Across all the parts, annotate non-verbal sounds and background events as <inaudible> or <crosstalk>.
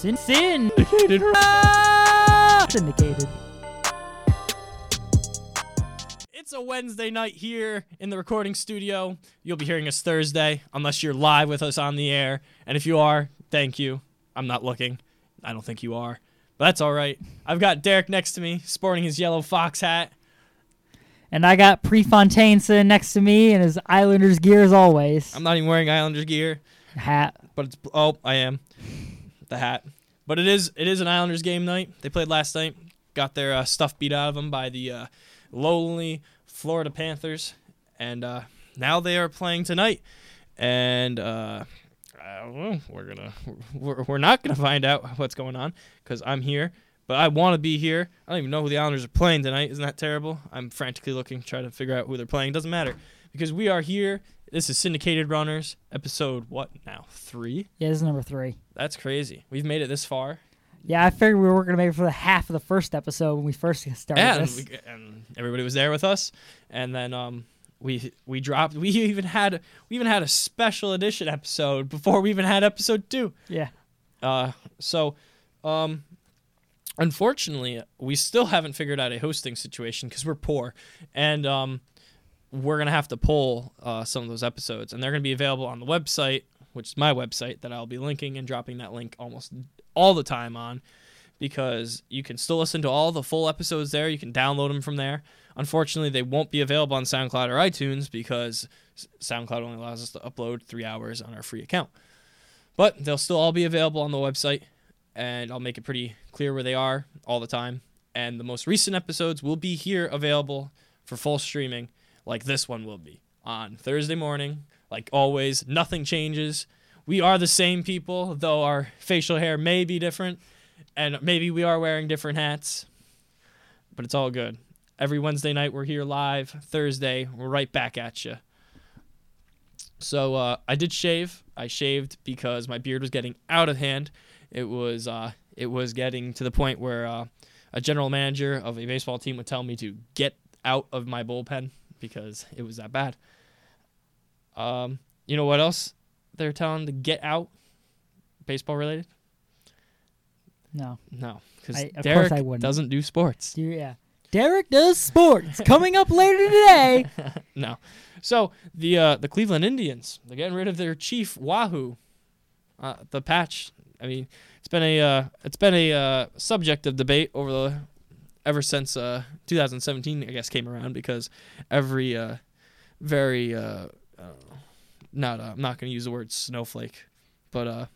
Sin Sin Syndicated. Ah! Syndicated. It's a Wednesday night here in the recording studio. You'll be hearing us Thursday, unless you're live with us on the air. And if you are, thank you. I'm not looking. I don't think you are. But that's all right. I've got Derek next to me, sporting his yellow fox hat. And I got Prefontaine sitting next to me in his Islanders gear as always. I'm not even wearing Islanders gear, Hat. but it's oh, I am. The hat. But it is it is an Islanders game night. They played last night. Got their uh, stuff beat out of them by the uh, lowly Florida Panthers, and uh, now they are playing tonight. And uh, know. We're gonna we're, we're not gonna find out what's going on because I'm here. But I want to be here. I don't even know who the Islanders are playing tonight. Isn't that terrible? I'm frantically looking, trying to figure out who they're playing. Doesn't matter because we are here. This is Syndicated Runners, episode what now? Three? Yeah, this is number three. That's crazy. We've made it this far. Yeah, I figured we were gonna make it for the half of the first episode when we first started and, this. we, and everybody was there with us. And then um, we we dropped. <laughs> We even had we even had a special edition episode before we even had episode two. yeah. Uh, so, um, unfortunately, we still haven't figured out a hosting situation because we're poor, and um, we're gonna have to pull uh, some of those episodes, and they're gonna be available on the website, which is my website that I'll be linking and dropping that link almost all the time on, because you can still listen to all the full episodes there. You can download them from there. Unfortunately, they won't be available on SoundCloud or iTunes because SoundCloud only allows us to upload three hours on our free account. But they'll still all be available on the website, and I'll make it pretty clear where they are all the time. And the most recent episodes will be here available for full streaming, like this one will be on Thursday morning. Like always, nothing changes. We are the same people, though our facial hair may be different, and maybe we are wearing different hats, but it's all good. Every Wednesday night, we're here live. Thursday, we're right back at you. So uh, I did shave. I shaved because my beard was getting out of hand. It was uh, it was getting to the point where uh, a general manager of a baseball team would tell me to get out of my bullpen because it was that bad. Um, you know what else they're telling to get out? Baseball related? No. No, because of course Derek I wouldn't. doesn't do sports. Yeah. Derek does sports. Coming up later today. <laughs> <laughs> no. So the uh, the Cleveland Indians they're getting rid of their chief Wahoo, uh, the patch. I mean, it's been a uh, it's been a uh, subject of debate over the ever since uh, 2017 I guess came around because every uh, very uh, uh, not uh, I'm not going to use the word snowflake, but uh,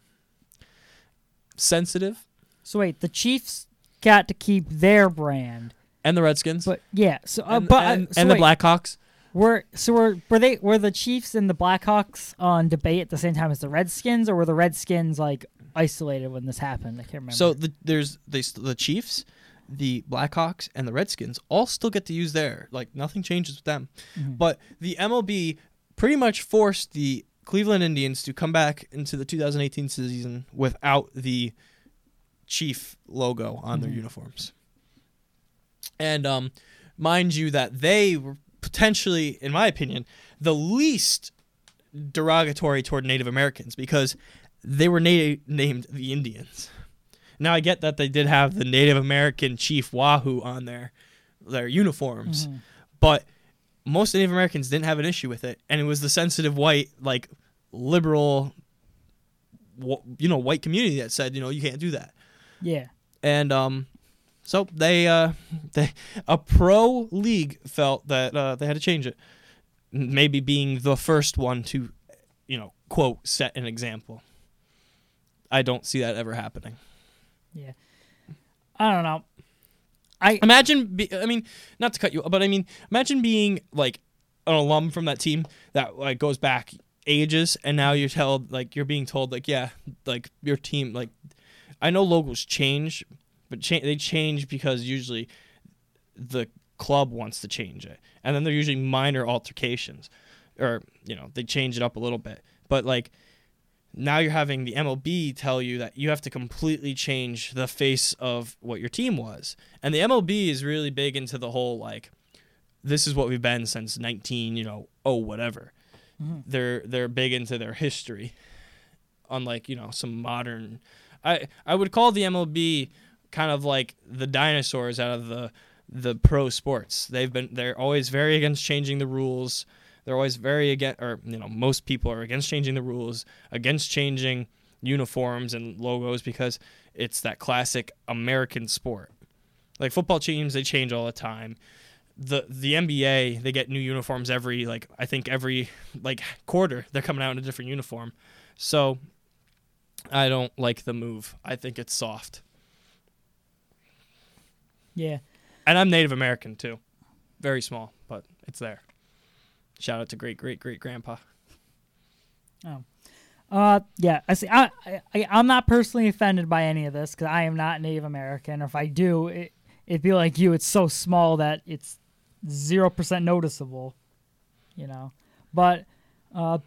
sensitive So wait, the Chiefs got to keep their brand, and the Redskins but yeah. So, and, but and, so and the Blackhawks. Were so were were they were the Chiefs and the Blackhawks on debate at the same time as the Redskins, or were the Redskins like isolated when this happened? I can't remember. So the, there's they, the Chiefs, the Blackhawks, and the Redskins all still get to use their like nothing changes with them, Mhm. but the MLB pretty much forced the Cleveland Indians to come back into the 2018 season without the Chief logo on their Mhm. uniforms. And um, mind you, that they were potentially, in my opinion, the least derogatory toward Native Americans because they were na- named the Indians. Now I get that they did have the Native American Chief Wahoo on their their uniforms, Mhm. but most Native Americans didn't have an issue with it, and it was the sensitive white, like liberal, you know, white community that said, you know, you can't do that yeah, and um, so they uh, <laughs> they a pro league felt that uh, they had to change it, maybe being the first one to, you know, quote set an example. I don't see that ever happening. I don't know. I Imagine, be, I mean, not to cut you, but I mean, imagine being like an alum from that team that like goes back ages, and now you're told like you're being told like yeah, like your team like I know logos change, but cha- they change because usually the club wants to change it, and then they're usually minor altercations, or you know they change it up a little bit, but like now you're having the MLB tell you that you have to completely change the face of what your team was. And the MLB is really big into the whole like this is what we've been since 19, you know, oh whatever. Mhm. They're they're big into their history. Unlike, you know, some modern I I would call the MLB kind of like the dinosaurs out of the the pro sports. They've been they're always very against changing the rules. They're always very against, or you know, most people are against changing the rules, against changing uniforms and logos because it's that classic American sport. Like football teams, they change all the time. The the NBA, they get new uniforms every like I think every like quarter. They're coming out in a different uniform. So I don't like the move. I think it's soft. Yeah. And I'm Native American too. Very small, but it's there. Shout out to great great great grandpa. Uh, yeah. I see. I, I I'm not personally offended by any of this because I am not Native American. If I do, it it'd be like you. It's so small that it's zero percent noticeable. You know, but uh,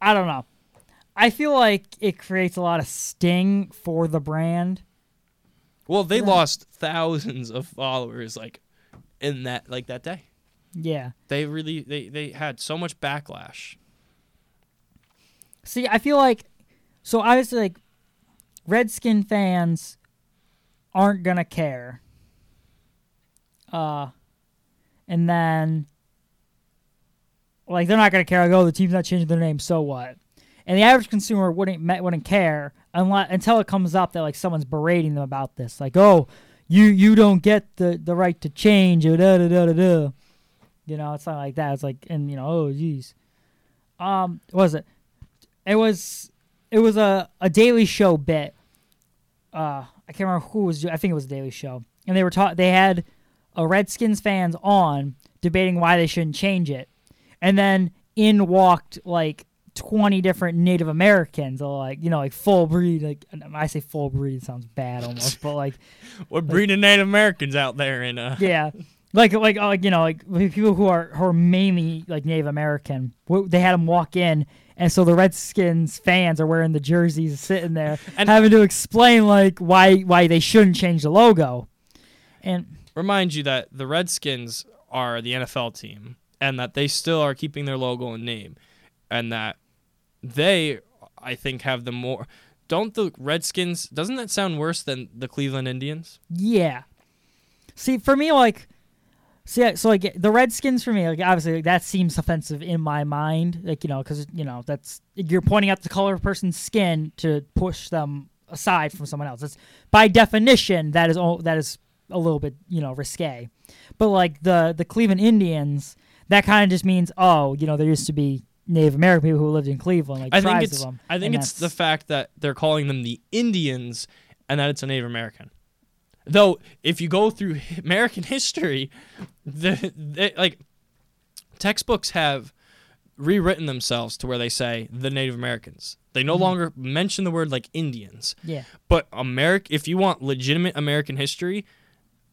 I don't know. I feel like it creates a lot of sting for the brand. Well, they Yeah. lost thousands of followers like in that like that day. Yeah. They really they they had so much backlash. See, I feel like so obviously like Redskin fans aren't gonna care. Uh and then like they're not gonna care like, oh the team's not changing their name, so what? And the average consumer wouldn't wouldn't care unless until it comes up that like someone's berating them about this. Like, oh, you you don't get the, the right to change da da da da da. You know, it's not like that. It's like and you know, oh geez. Um what was it? it was it was a, a daily show bit uh i can't remember who was i think it was a daily show and they were taught they had a redskins fans on debating why they shouldn't change it and then in walked like 20 different native americans or like you know like full breed like and i say full breed it sounds bad almost but like <laughs> We're breeding Native Americans out there in uh yeah <laughs> like like uh, like you know like people who are who are mainly like native american they had them walk in and so the redskins fans are wearing the jerseys sitting there <laughs> And- having to explain like why why they shouldn't change the logo and remind you that the Redskins are the NFL team and that they still are keeping their logo and name and that they I think have the more don't the Redskins doesn't that sound worse than the Cleveland Indians? yeah see for me like see so like the redskins for me like obviously like, that seems offensive in my mind like you know because you know that's you're pointing out the color of a person's skin to push them aside from someone else that's by definition that is all that is a little bit you know risque but like the the cleveland indians that kind of just means oh you know there used to be native american people who lived in cleveland like I think it's of them I think it's the fact that they're calling them the Indians and that it's a Native American. Though if you go through <laughs> American history, the they, like textbooks have rewritten themselves to where they say the Native Americans. They no Mhm. longer mention the word like Indians. yeah But America, if you want legitimate American history,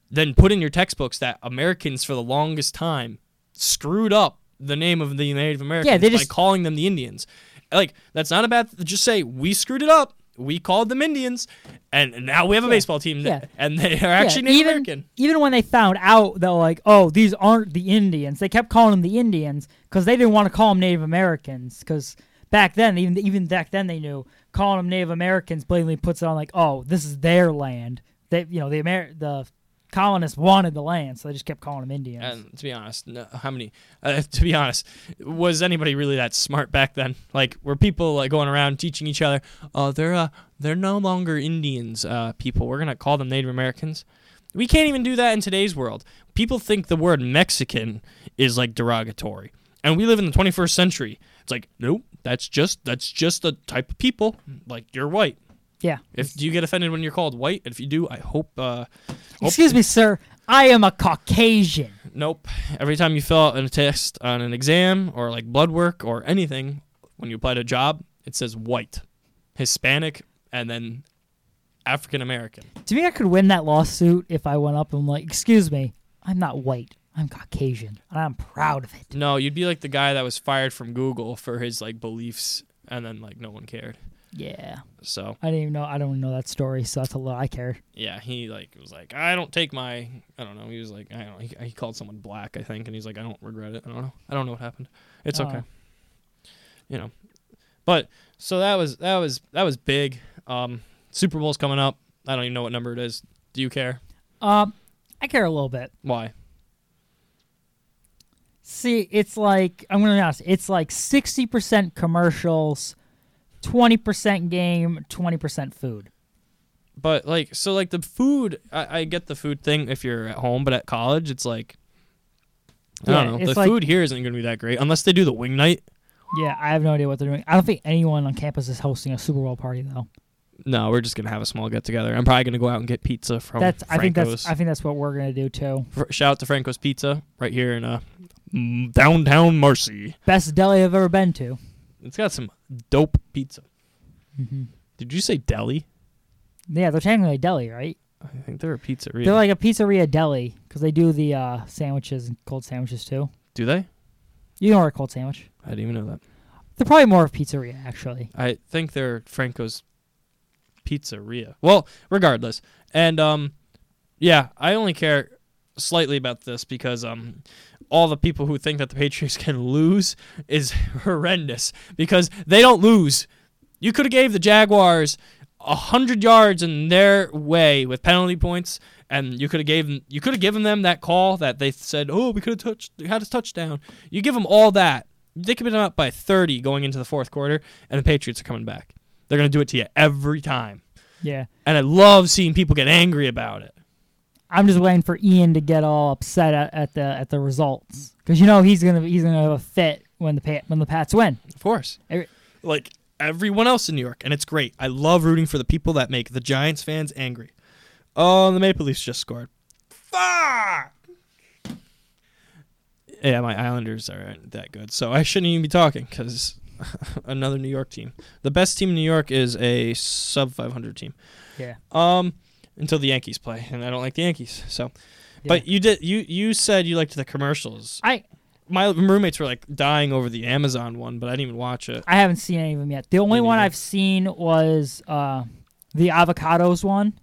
then put in your textbooks that Americans for the longest time screwed up the name of the Native Americans they by just- calling them the Indians. Like that's not a bad. Just say we screwed it up. We called them Indians, and now we have a Yeah. baseball team, that, Yeah. and they are actually Native even, American. Even when they found out that like, oh, these aren't the Indians, they kept calling them the Indians because they didn't want to call them Native Americans. Because back then, even even back then, they knew calling them Native Americans blatantly puts it on like, oh, this is their land. They, you know, the Amer- the colonists wanted the land, so they just kept calling them Indians. And to be honest, no, how many? Uh, <laughs> to be honest, was anybody really that smart back then? Like, were people like going around teaching each other? Oh, they're uh, they're no longer Indians. Uh, people, we're gonna call them Native Americans. We can't even do that in today's world. People think the word Mexican is like derogatory, and we live in the 21st century. It's like, nope, that's just that's just a type of people. Like you're white. Yeah. If do you get offended when you're called white? If you do, I hope. Uh, hope- Excuse me, sir. I am a Caucasian. Nope. Every time you fill out a test on an exam or like blood work or anything, when you apply to a job, it says white, Hispanic, and then African American. Do you think I could win that lawsuit if I went up and like, excuse me, I'm not white. I'm Caucasian, and I'm proud of it. No, you'd be like the guy that was fired from Google for his like beliefs, and then like no one cared. Yeah. So I didn't even know. I don't know that story, so that's a little. I care. yeah, he like was like, I don't take my, I don't know. He was like, I don't know. He, he called someone black, I think, and he's like, I don't regret it. I don't know. I don't know what happened. It's Oh. okay. You know, but so that was that was that was big. Um, Super Bowl's coming up. I don't even know what number it is. Do you care? Um, I care a little bit. Why? See, it's like I'm gonna be honest. It's like sixty percent commercials, twenty percent game, twenty percent food. But like, so like the food, I, I get the food thing if you're at home, but at college, it's like, I Yeah, don't know. it's The like- food here isn't going to be that great unless they do the wing night. Yeah, I have no idea what they're doing. I don't think anyone on campus is hosting a Super Bowl party though. No, we're just gonna have a small get together. I'm probably gonna go out and get pizza from That's I think Franco's. that's I think that's what we're gonna do too. Fr- Shout out to Franco's Pizza right here in uh, mm, downtown Marcy. Best deli I've ever been to. It's got some dope pizza. hmm Did you say deli? Yeah, they're technically a deli, right? I think they're a pizzeria. They're like a pizzeria deli because they do the uh, sandwiches and cold sandwiches too. do they? You know a cold sandwich? I didn't even know that. They're probably more of pizzeria actually. I think they're Franco's Pizzeria. Well, regardless. And um yeah, I only care slightly about this because um all the people who think that the Patriots can lose is <laughs> horrendous because they don't lose. You could have gave the Jaguars a hundred yards in their way with penalty points, and you could have gave them, you could have given them that call that they said, oh, we could have touched, had a touchdown. You give them all that. They could have been up by 30 going into the fourth quarter, and the Patriots are coming back. They're gonna do it to you every time, Yeah. and I love seeing people get angry about it. I'm just waiting for Ian to get all upset at, at the at the results because you know he's gonna he's gonna have a fit when the when the Pats win. Of course. Every- like everyone else in New York, and it's great. I love rooting for the people that make the Giants fans angry. Oh, the Maple Leafs just scored. Fuck! Yeah, my Islanders aren't that good, so I shouldn't even be talking because <laughs> another New York team. The best team in New York is a sub 500 team. Yeah. Um, until the Yankees play, and I don't like the Yankees. So, Yeah. but you did you you said you liked the commercials. I My roommates were like dying over the Amazon one, but I didn't even watch it. I haven't seen any of them yet. The only one. I've seen was uh, the avocados one.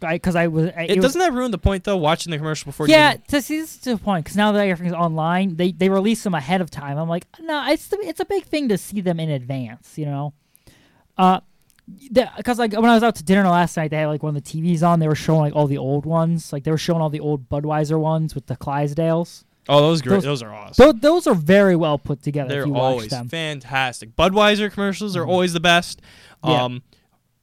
Because I, was, I, It, was doesn't that ruin the point though? Watching the commercial before. yeah, to see this is the point because now that everything's online, they they release them ahead of time. I'm like, no, it's the, it's a big thing to see them in advance, you know. Uh, because like when I was out to dinner last night, they had like one of the TVs on. They were showing like all the old ones, like they were showing all the old Budweiser ones with the Clydesdales. oh, those great. those- Those, are awesome. Those those are very well put together. They're if you watch always them. fantastic. Budweiser commercials are Mhm. always the best. Yeah. Um,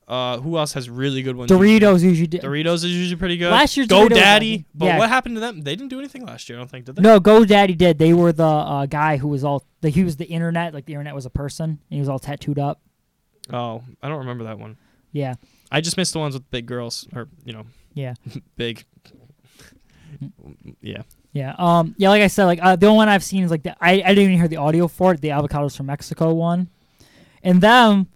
uh, who else has really good ones? Doritos usually do. Doritos is usually pretty good. Last year's Go Doritos, Daddy. But yeah. what happened to them? They didn't do anything last year. I don't think did they? No, GoDaddy did. They were the uh, guy who was all. The, he was the internet. Like the internet was a person. And he was all tattooed up. Oh, I don't remember that one. Yeah, I just missed the ones with big girls or you know yeah. <laughs> big. yeah. Yeah. Um. Yeah. Like I said, like uh, the only one I've seen is like the I, I didn't even hear the audio for it. The avocados from Mexico one, and them,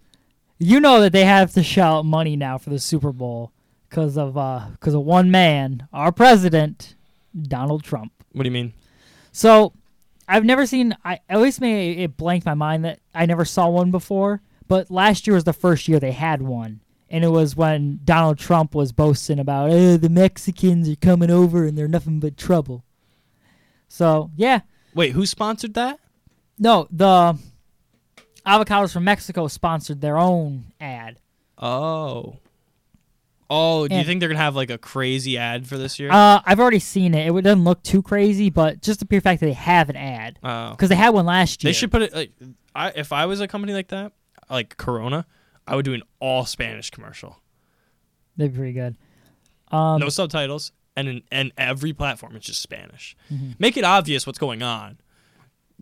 you know that they have to shell out money now for the Super Bowl because of uh because of one man, our president, Donald Trump. What do you mean? So, I've never seen. I at least made it blanked my mind that I never saw one before. But last year was the first year they had one, and it was when Donald Trump was boasting about, "Eh, the Mexicans are coming over and they're nothing but trouble." So yeah, Wait, who sponsored that? no, the avocados from Mexico sponsored their own ad. Oh. Oh, do you think they're gonna have like a crazy ad for this year? Uh, I've already seen it. It doesn't look too crazy, but just the pure fact that they have an ad oh. because they had one last year. They should put it like I if I was a company like that, like Corona, I would do an all Spanish commercial. They'd be pretty good. Um, no subtitles and in, and every platform it's just Spanish. mhm. Make it obvious what's going on.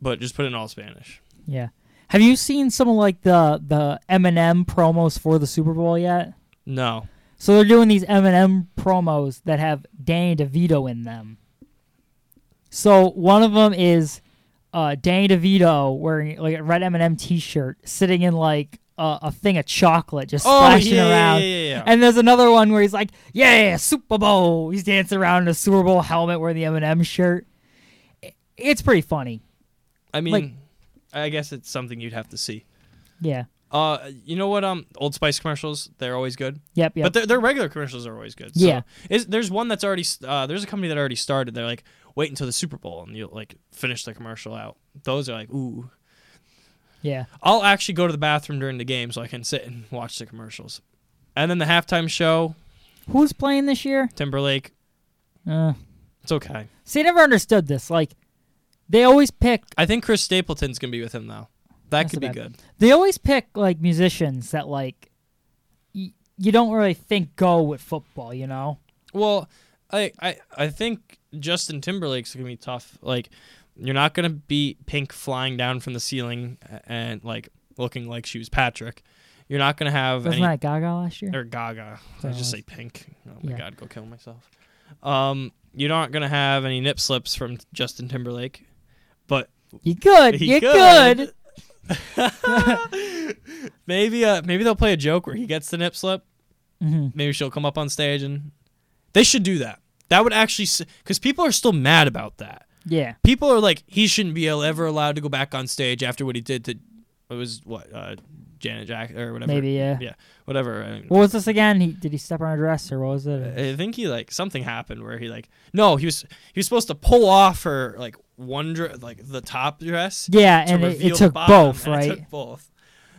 But just put it in all Spanish. Yeah. Have you seen some of like the the M&M promos for the Super Bowl yet? No. So they're doing these M&M promos that have Danny DeVito in them. So one of them is uh, Danny DeVito wearing like a red M&M T-shirt, sitting in like a, a thing of chocolate, just splashing yeah, around. yeah, yeah. And there's another one where he's like, "Yeah, Super Bowl." He's dancing around in a Super Bowl helmet wearing the M&M shirt. It's pretty funny. I mean, like- I guess it's something you'd have to see. Yeah. Uh, you know what? Um, Old Spice commercials, they're always good. Yep. Yep. But their, their regular commercials are always good. So Yeah. Is there's one that's already uh, there's a company that already started. They're like, wait until the Super Bowl and you'll like finish the commercial out. Those are like, ooh. yeah. I'll actually go to the bathroom during the game so I can sit and watch the commercials. And then the halftime show, Who's playing this year? Timberlake. Uh, It's okay. see, I never understood this. Like, they always pick. I think Chris Stapleton's gonna be with him though. That could be bad. good. They always pick like musicians that like y- you don't really think go with football. You know? Well, I I I think Justin Timberlake's gonna be tough. Like, you're not gonna beat Pink flying down from the ceiling and like looking like she was Patrick. You're not gonna have Wasn't any that Gaga last year? or Gaga. Did I Oh, just say Pink. Oh my yeah. God, go kill myself. Um, you're not gonna have any nip slips from Justin Timberlake, but You could, You could. <laughs> <laughs> maybe uh maybe they'll play a joke where he gets the nip slip. hmm Maybe she'll come up on stage and they should do that. That would actually because people are still mad about that. Yeah. People are like he shouldn't be ever allowed to go back on stage after what he did to it was what uh Janet Jack or whatever. Maybe. Yeah. Yeah. Whatever. I mean, What was this again? He did he step on a dress or what was it? I think he like something happened where he like no he was he was supposed to pull off her like one dre- like the top dress yeah, to and it, it took bottom, both, and <laughs> it right? took both.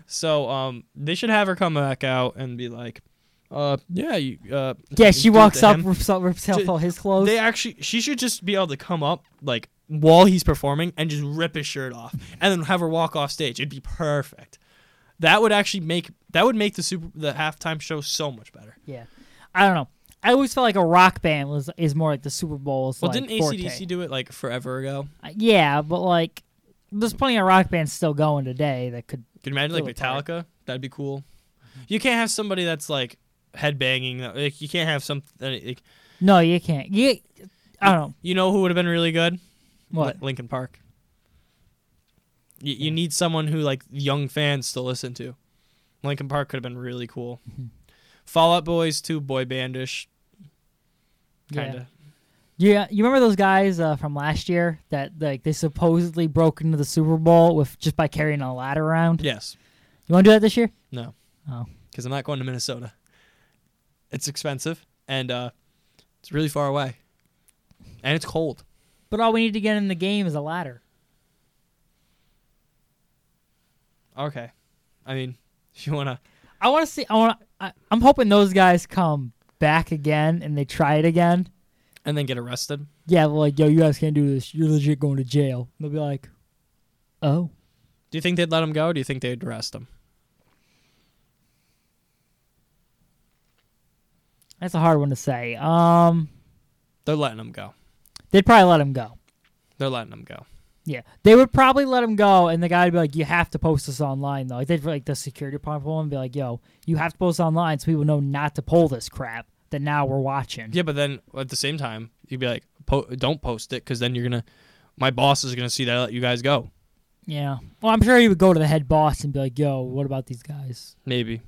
So um, they should have her come back out and be like, uh, yeah, you. Uh, yeah, she walks up, rips up, rips off all his clothes. They actually, she should just be able to come up like while he's performing and just rip his shirt off, and then have her walk off stage. It'd be perfect. That would actually make that would make the super the halftime show so much better. yeah, I don't know. I always felt like a rock band was is more like the Super Bowl's Well, like didn't. AC/DC do it like forever ago? Uh, Yeah, but like there's plenty of rock bands still going today that could. Can you imagine like. Metallica? That'd be cool. You can't have somebody that's like headbanging. Like you can't have some. Like, No, you can't. You, I don't know You know who would have been really good? what. Linkin Park. You, you need someone who like young fans to listen to. Linkin Park could have been really cool. Mhm. Fall Out Boys too, boy bandish, kind Yeah. of. Yeah, you remember those guys uh, from last year that like they supposedly broke into the Super Bowl with just by carrying a ladder around? Yes, You want to do that this year? no, Oh, because I'm not going to Minnesota. It's expensive and uh, it's really far away, and it's cold. but all we need to get in the game is a ladder. Okay, I mean, if <laughs> you wanna, I want to see. I want. I'm hoping those guys come back again and they try it again. and then get arrested. Yeah, well, like yo, you guys can't do this. You're legit going to jail. They'll be like, oh, Do you think they'd let him go? or Do you think they'd arrest him? That's a hard one to say. Um, They're letting him go. they'd probably let him go. They're letting him go. Yeah, they would probably let him go, and the guy would be like, "You have to post this online, though." Like they'd like the security people and be like, "Yo, you have to post online so people know not to pull this crap that now we're watching." Yeah, but then at the same time, you'd be like, po- "Don't post it," because then you're gonna, my boss is gonna see that I let you guys go. Yeah. Well, I'm sure he would go to the head boss and be like, "Yo, what about these guys?" Maybe.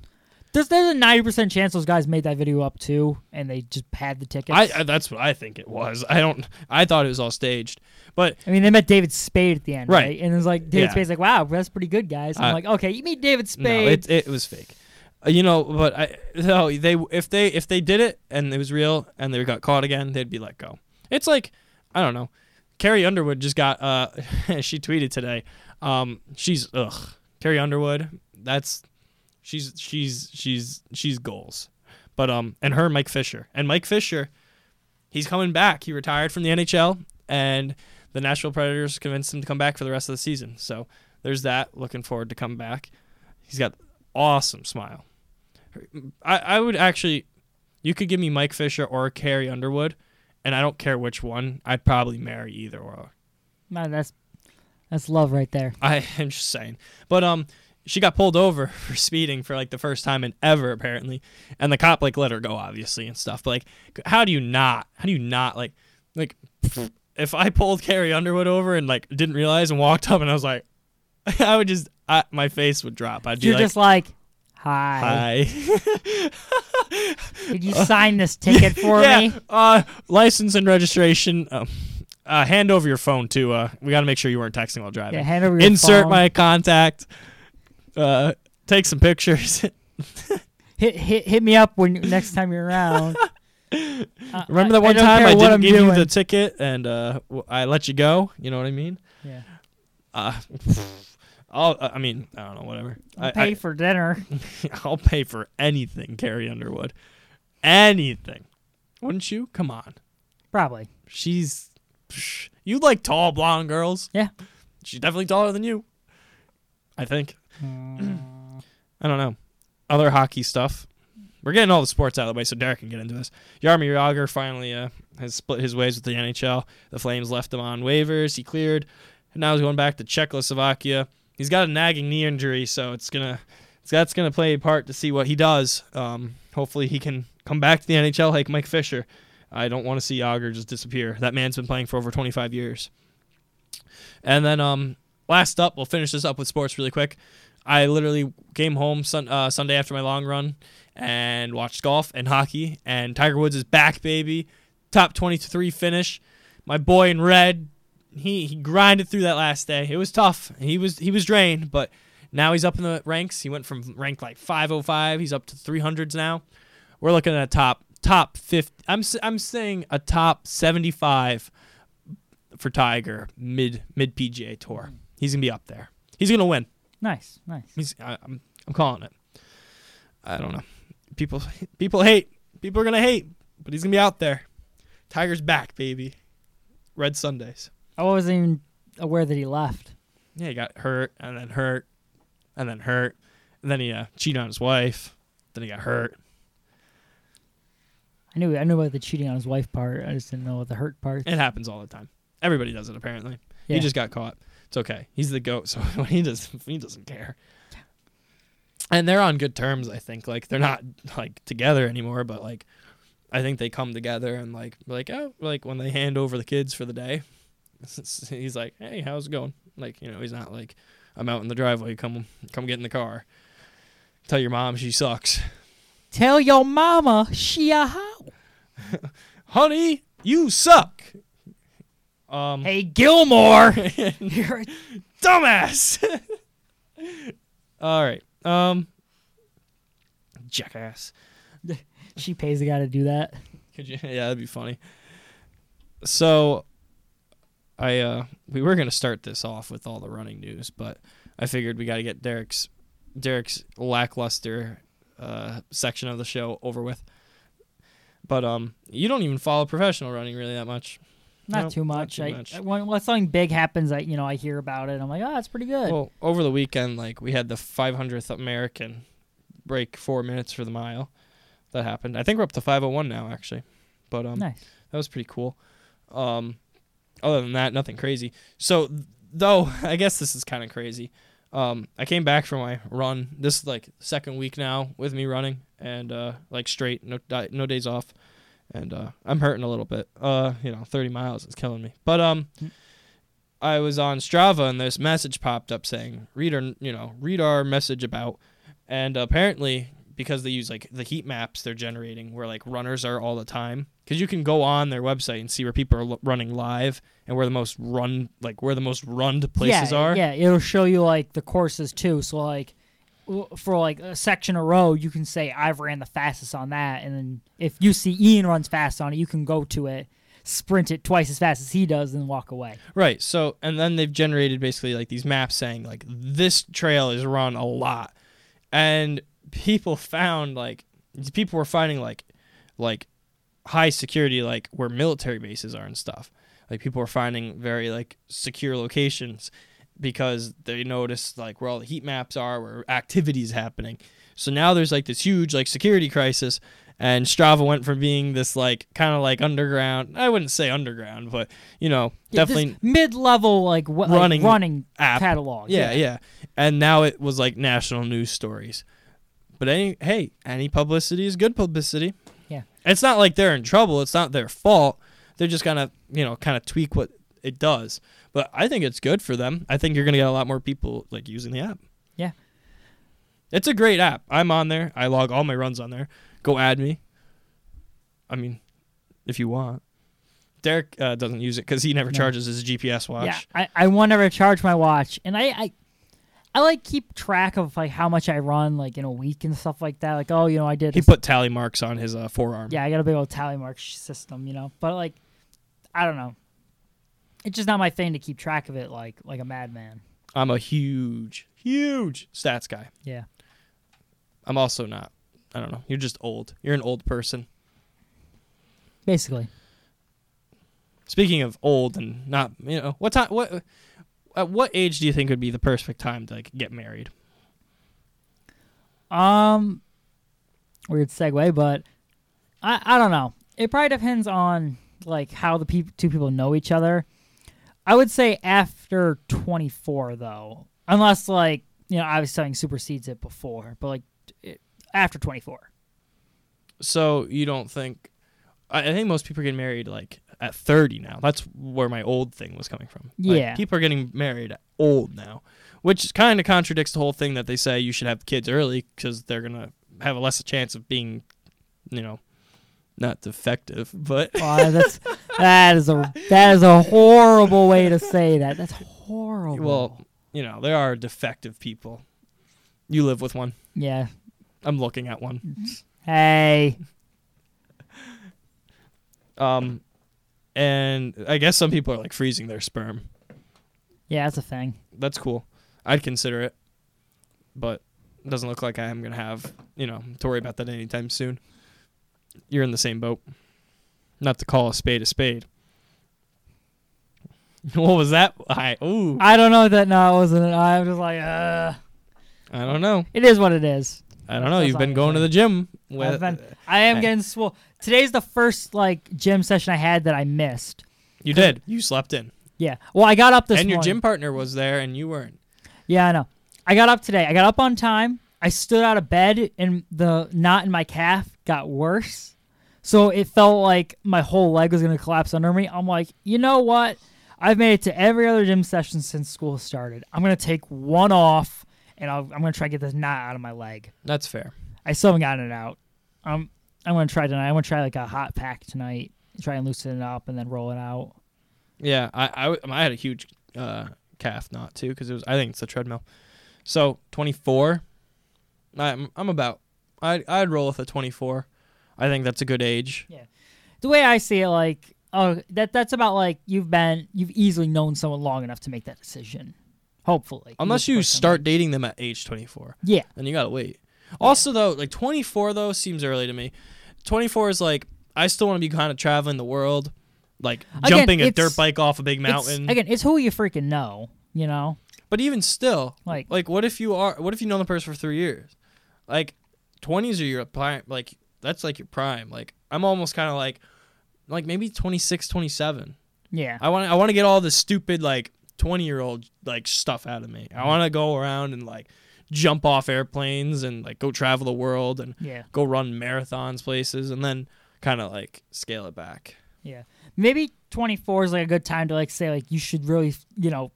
There's there's a ninety percent chance those guys made that video up too, and they just had the tickets. I, I that's what I think it was. I don't. I thought it was all staged, but I mean, they met David Spade at the end, Right. right? And it was like David Yeah. Spade's like, "Wow, that's pretty good, guys." I'm Uh, like, "Okay, you meet David no, Spade." it it was fake. Uh, You know, but I no they if they if they did it and it was real and they got caught again, they'd be let go. It's like I don't know. Carrie Underwood just got uh <laughs> she tweeted today. Um she's ugh. Carrie Underwood, that's she's she's she's she's goals. But um and her Mike Fisher. And Mike Fisher, he's coming back. He retired from the NHL and the Nashville Predators convinced him to come back for the rest of the season. So there's that. Looking forward to come back. He's got awesome smile. I, I would actually you could give me Mike Fisher or Carrie Underwood, and I don't care which one. I'd probably marry either or. Man, that's that's love right there. I <laughs> am just saying. But um she got pulled over <laughs> for speeding for like the first time in ever apparently. And the cop like let her go obviously and stuff. But like how do you not how do you not like like <laughs> if I pulled Carrie Underwood over and like didn't realize and walked up and I was like <laughs> I would just I, my face would drop. I'd be You're like just like, "Hi, hi. did you sign this ticket for yeah, me?" Uh, license and registration. Um, uh, hand over your phone too. Uh, we got to make sure you weren't texting while driving. Yeah, hand over your Insert phone. my contact. Uh, take some pictures. <laughs> hit hit hit me up when next time you're around. <laughs> Uh, Remember I- that one don't time I didn't I'm give you the ticket and uh, I let you go? You know what I mean? Yeah. Uh, <laughs> I'll. I mean, I don't know. Whatever. I'll I, pay I, for dinner. I'll pay for anything, Carrie Underwood. Anything. Wouldn't you? Come on. Probably. She's. psh, You like tall blonde girls? Yeah. She's definitely taller than you. I think. I don't know. Other hockey stuff. We're getting all the sports out of the way so Derek can get into this. Jaromir Jagr finally uh, has split his ways with the NHL. The Flames left him on waivers. He cleared. And now he's going back to Czechoslovakia. He's got a nagging knee injury, so it's gonna it's, that's gonna play a part to see what he does. Um, hopefully he can come back to the NHL like Mike Fisher. I don't want to see Yager just disappear. That man's been playing for over 25 years. And then um, last up, we'll finish this up with sports really quick. I literally came home sun, uh, Sunday after my long run and watched golf and hockey. And Tiger Woods is back, baby. Top 23 finish. My boy in red, he, he grinded through that last day. It was tough. He was he was drained, but now he's up in the ranks. He went from rank like 505. He's up to 300s now. We're looking at a top top 50. I'm I'm saying a top 75 for Tiger mid mid PGA Tour. He's gonna be up there. He's gonna win. Nice, nice. He's I, I'm I'm calling it. I don't know. People people hate. People are gonna hate, but he's gonna be out there. Tiger's back, baby. Red Sundays. I wasn't even aware that he left. Yeah, he got hurt and then hurt and then hurt and then he uh, cheated on his wife. Then he got hurt. I knew I knew about the cheating on his wife part. I just didn't know about the hurt part. It happens all the time. Everybody does it apparently. Yeah. He just got caught. It's okay. He's the goat, <laughs> so <laughs> he does he doesn't care. And they're on good terms, I think. Like they're not like together anymore, but like I think they come together and like like oh like when they hand over the kids for the day, <laughs> he's like, hey, how's it going? Like you know, he's not like I'm out in the driveway. Come come get in the car. Tell your mom she sucks, Tell your mama she a hoe. honey. You suck. Um, Hey Gilmore, <laughs> you're a <laughs> dumbass. <laughs> All right. Um jackass. she pays the guy to do that. Could you Yeah, that'd be funny. So I uh we were going to start this off with all the running news, but I figured we got to get Derek's Derek's lackluster uh section of the show over with. But um you don't even follow professional running really that much. Not Nope, too not much. too I, much. I- when, when something big happens, I you know I hear about it. I'm like, oh, that's pretty good. Well, over the weekend, like we had the 500th American break four minutes for the mile. That happened. I think we're up to 501 now, actually. But um, nice. that was pretty cool. Um, other than that, nothing crazy. So, though, <laughs> I guess this is kind of crazy. Um, I came back from my run. This is like second week now with me running and uh, like straight, no no days off, and uh, I'm hurting a little bit. Uh, you know, 30 miles is killing me. But um, Mm. I was on Strava and this message popped up saying read our you know read our message about, and apparently because they use like the heat maps they're generating where like runners are all the time because you can go on their website and see where people are l- running live and where the most run like where the most runned places yeah, are. Yeah, it'll show you like the courses too. So like for like a section a row, you can say I've ran the fastest on that, and then if you see Ian runs fast on it, you can go to it, sprint it twice as fast as he does, and walk away. Right. So, and then they've generated basically like these maps saying like this trail is run a lot, and people found like people were finding like like high security like where military bases are and stuff. Like people were finding very like secure locations because they noticed like where all the heat maps are, where activities happening. So now there's like this huge like security crisis and Strava went from being this like kind of like underground. I wouldn't say underground, but you know, Yeah, definitely mid-level like, what, Running like running app. catalog. Yeah, yeah. And now it was like national news stories. But any hey, any publicity is good publicity. Yeah. It's not like they're in trouble. It's not their fault. They're just gonna, you know, kind of tweak what it does. But I think it's good for them. I think you're gonna get a lot more people like using the app. Yeah. It's a great app. I'm on there. I log all my runs on there. Go add me. I mean, if you want. Derek uh, doesn't use it because he never No. charges his GPS watch. Yeah, I, I want to recharge my watch, and I, I I like keep track of like how much I run like in a week and stuff like that. Like, oh, you know, I did. He put tally marks on his uh, forearm. yeah, I got a big old tally mark system, you know. But like, I don't know. It's just not my thing to keep track of it like like a madman. I'm a huge, huge stats guy. Yeah. I'm also not. I don't know. You're just old. You're an old person. Basically. Speaking of old and not, you know, what time? What at what age do you think would be the perfect time to like get married? Um, weird segue, but I I don't know. It probably depends on like how the peop- two people know each other. I would say after 24 though, unless like you know I was saying supersedes it before, but like it, after 24. So you don't think? I, I think most people are getting married like at 30 now. That's where my old thing was coming from. Like, Yeah. people are getting married old now, which kind of contradicts the whole thing that they say you should have kids early because they're gonna have a less chance of being, you know, not defective, but Wow, that's <laughs> that is a that is a horrible way to say that. That's horrible. well, you know, there are defective people. You live with one. yeah. I'm looking at one. Hey, <laughs> Um, and I guess some people are like freezing their sperm. yeah, that's a thing. That's cool. I'd consider it, but it doesn't look like I am gonna have you know to worry about that anytime soon. You're in the same boat. Not to call a spade a spade. <laughs> What was that? I ooh. I don't know that. No, it wasn't. I'm just like, uh, I don't know. it is what it is. I don't know. That's You've been going to the gym. With, been- I am getting swole. Today's the first like gym session I had that I missed. you did. You slept in, Yeah. Well, I got up this and your morning. gym partner was there, and you weren't. Yeah, I know. I got up today. I got up on time. I stood out of bed, and the knot in my calf got worse. So it felt like my whole leg was going to collapse under me. I'm like, you know what? I've made it to every other gym session since school started. I'm going to take one off, and I'll, I'm going to try to get this knot out of my leg. That's fair. I still haven't gotten it out. Um, I'm going to try tonight. I'm going to try like a hot pack tonight, try and loosen it up, and then roll it out. Yeah, I I had a huge uh, calf knot too because it was. I think it's a treadmill. So 24. I'm I'm about. I I'd roll with a 24. I think that's a good age. Yeah. The way I see it, like, oh, that that's about like you've been you've easily known someone long enough to make that decision. Hopefully, Unless you start dating them at age 24, Yeah, then you gotta wait. Also though, like 24 though seems early to me. 24 is like I still want to be kind of traveling the world, like Again, jumping a dirt bike off a big It's- mountain. again, it's who you freaking know. You know, But even still, like like what if you are what if you know the person for three years like 20s are your prime like that's like your prime. Like i'm almost kind of like like maybe 26 27 yeah, i want i want to get all this stupid like 20 year old like stuff out of me. I want to go around and like jump off airplanes and like go travel the world and yeah, go run marathons places and then kind of like scale it back. Yeah. Maybe 24 is like a good time to like say like you should really you know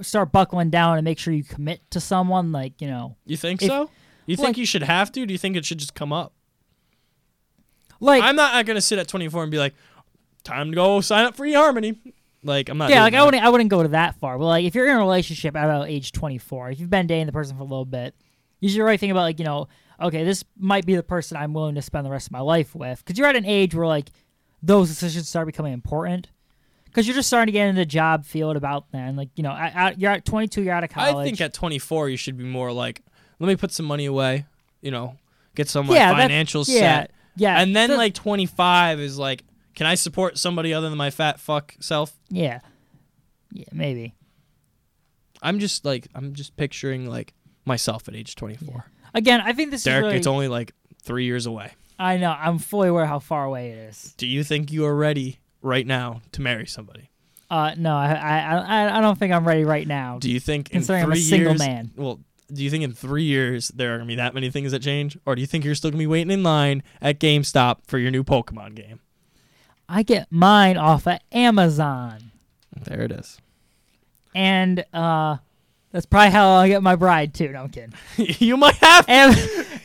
start buckling down and make sure you commit to someone. Like you know, you think If- so you like- think you should have to do you think it should just come up like I'm not gonna sit at 24 and be like, time to go sign up for eHarmony. Like I'm not. yeah, like I wouldn't I wouldn't go to that far. But like if you're in a relationship at about age 24, if you've been dating the person for a little bit, you should really think about like you know, okay, this might be the person I'm willing to spend the rest of my life with, because you're at an age where like those decisions start becoming important. Because you're just starting to get into the job field about then, like you know, at, at, you're at 22, you're out of college. I think at 24 you should be more like, let me put some money away. You know, get some my yeah, that's- financials yeah, set, yeah, and then the- like 25 is like, can I support somebody other than my fat fuck self? yeah, yeah, maybe. I'm just like, I'm just picturing like myself at age 24. Again, I think this Derek, is really. it's only like three years away. I know. I'm fully aware how far away it is. Do you think you are ready right now to marry somebody? Uh, no, I, I, I, I don't think I'm ready right now. Do you think in Considering I'm a single years, man. Well, do you think in three years there are gonna be that many things that change, or do you think you're still gonna be waiting in line at GameStop for your new Pokemon game? I get mine off of Amazon, There it is. and uh, that's probably how I get my bride too. No, I'm kidding. <laughs> you might have Am-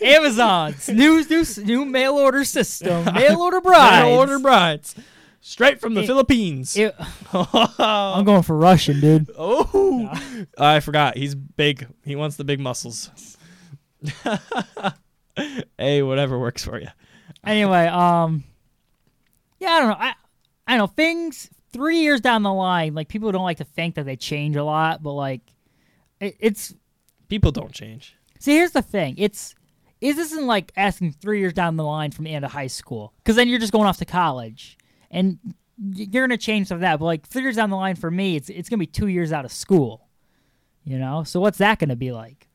Amazon's new new new mail order system, mail order bride. Mail order brides straight from the It- Philippines. <laughs> I'm oh, going for Russian, dude. <laughs> Oh I forgot. He's big. He wants the big muscles. <laughs> hey, whatever works for you. Anyway, um, yeah, I don't know. I I don't know things. Three years down the line, like people don't like to think that they change a lot, but like it, it's People don't change. see. Here's the thing. It's is this isn't like asking three years down the line from the end of high school because then you're just going off to college and you're gonna change some of that. But like three years down the line for me, it's it's gonna be two years out of school. You know, so what's that gonna be like?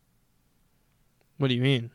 What do you mean?